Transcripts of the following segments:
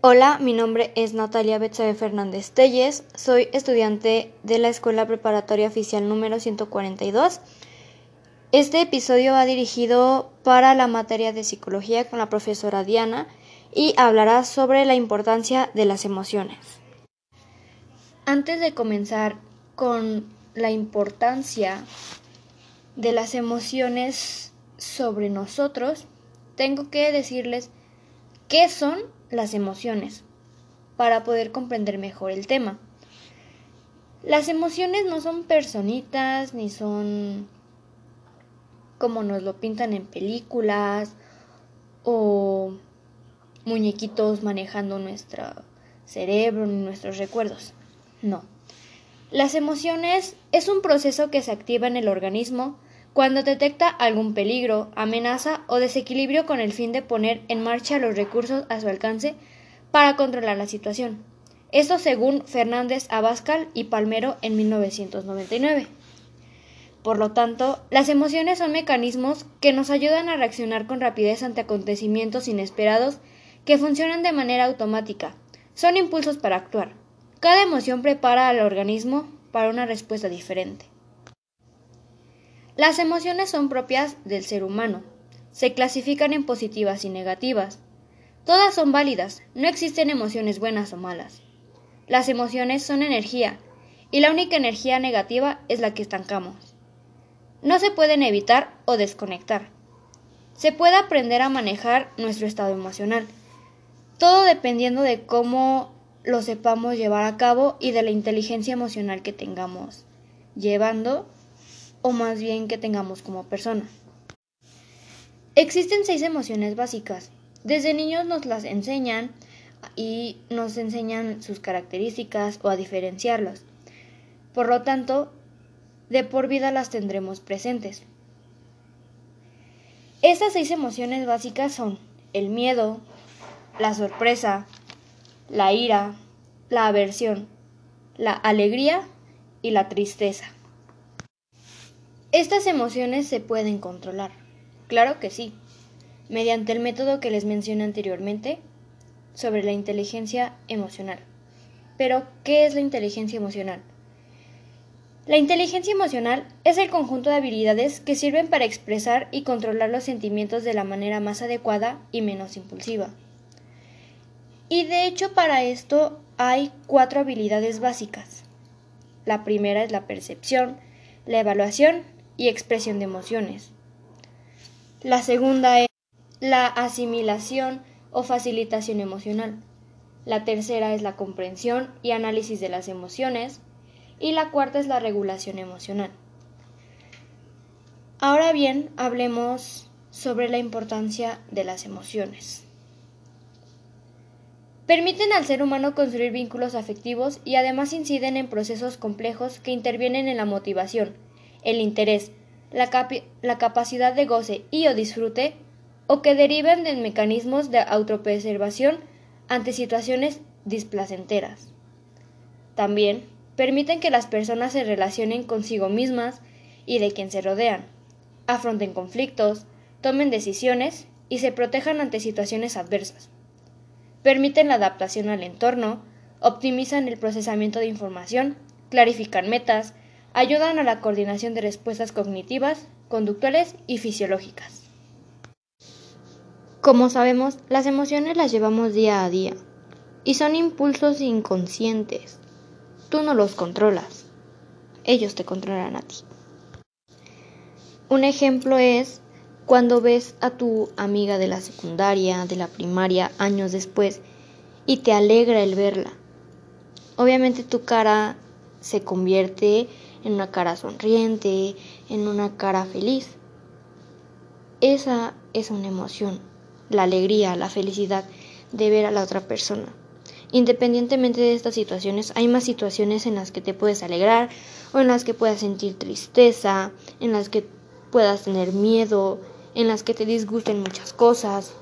Hola, mi nombre es Natalia Betsabe Fernández Telles, soy estudiante de la Escuela Preparatoria Oficial número 142. Este episodio va dirigido para la materia de psicología con la profesora Diana y hablará sobre la importancia de las emociones. Antes de comenzar con la importancia de las emociones sobre nosotros, tengo que decirles qué son las emociones para poder comprender mejor el tema. Las emociones no son personitas ni son como nos lo pintan en películas o muñequitos manejando nuestro cerebro ni nuestros recuerdos. No. Las emociones es un proceso que se activa en el organismo cuando detecta algún peligro, amenaza o desequilibrio con el fin de poner en marcha los recursos a su alcance para controlar la situación. Esto según Fernández Abascal y Palmero en 1999. Por lo tanto, las emociones son mecanismos que nos ayudan a reaccionar con rapidez ante acontecimientos inesperados que funcionan de manera automática. Son impulsos para actuar. Cada emoción prepara al organismo para una respuesta diferente. Las emociones son propias del ser humano. Se clasifican en positivas y negativas. Todas son válidas, no existen emociones buenas o malas. Las emociones son energía, y la única energía negativa es la que estancamos. No se pueden evitar o desconectar. Se puede aprender a manejar nuestro estado emocional, todo dependiendo de cómo lo sepamos llevar a cabo y de la inteligencia emocional que tengamos llevando o más bien que tengamos como persona. Existen seis emociones básicas. Desde niños nos las enseñan y nos enseñan sus características o a diferenciarlas. Por lo tanto, de por vida las tendremos presentes. Estas seis emociones básicas son el miedo, la sorpresa, la ira, la aversión, la alegría y la tristeza. ¿Estas emociones se pueden controlar? Claro que sí, mediante el método que les mencioné anteriormente sobre la inteligencia emocional. Pero, ¿qué es la inteligencia emocional? La inteligencia emocional es el conjunto de habilidades que sirven para expresar y controlar los sentimientos de la manera más adecuada y menos impulsiva. Y de hecho para esto hay cuatro habilidades básicas. La primera es la percepción, la evaluación y expresión de emociones. La segunda es la asimilación o facilitación emocional. La tercera es la comprensión y análisis de las emociones. Y la cuarta es la regulación emocional. Ahora bien, hablemos sobre la importancia de las emociones. Permiten al ser humano construir vínculos afectivos y además inciden en procesos complejos que intervienen en la motivación, el interés, la, capacidad de goce y o disfrute, o que deriven de mecanismos de autopreservación ante situaciones displacenteras. También permiten que las personas se relacionen consigo mismas y de quien se rodean, afronten conflictos, tomen decisiones y se protejan ante situaciones adversas. Permiten la adaptación al entorno, optimizan el procesamiento de información, clarifican metas, ayudan a la coordinación de respuestas cognitivas, conductuales y fisiológicas. Como sabemos, las emociones las llevamos día a día y son impulsos inconscientes. Tú no los controlas, ellos te controlan a ti. Un ejemplo es cuando ves a tu amiga de la secundaria, de la primaria, años después, y te alegra el verla. Obviamente tu cara se convierte en una cara sonriente, en una cara feliz. Esa es una emoción, la alegría, la felicidad de ver a la otra persona. Independientemente de estas situaciones, hay más situaciones en las que te puedes alegrar o en las que puedas sentir tristeza, en las que puedas tener miedo, en las que te disgusten muchas cosas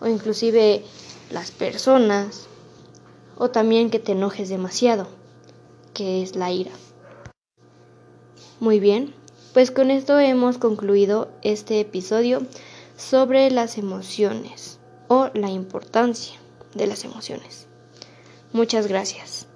o inclusive las personas o también que te enojes demasiado, que es la ira. Muy bien, pues con esto hemos concluido este episodio sobre las emociones o la importancia de las emociones. Muchas gracias.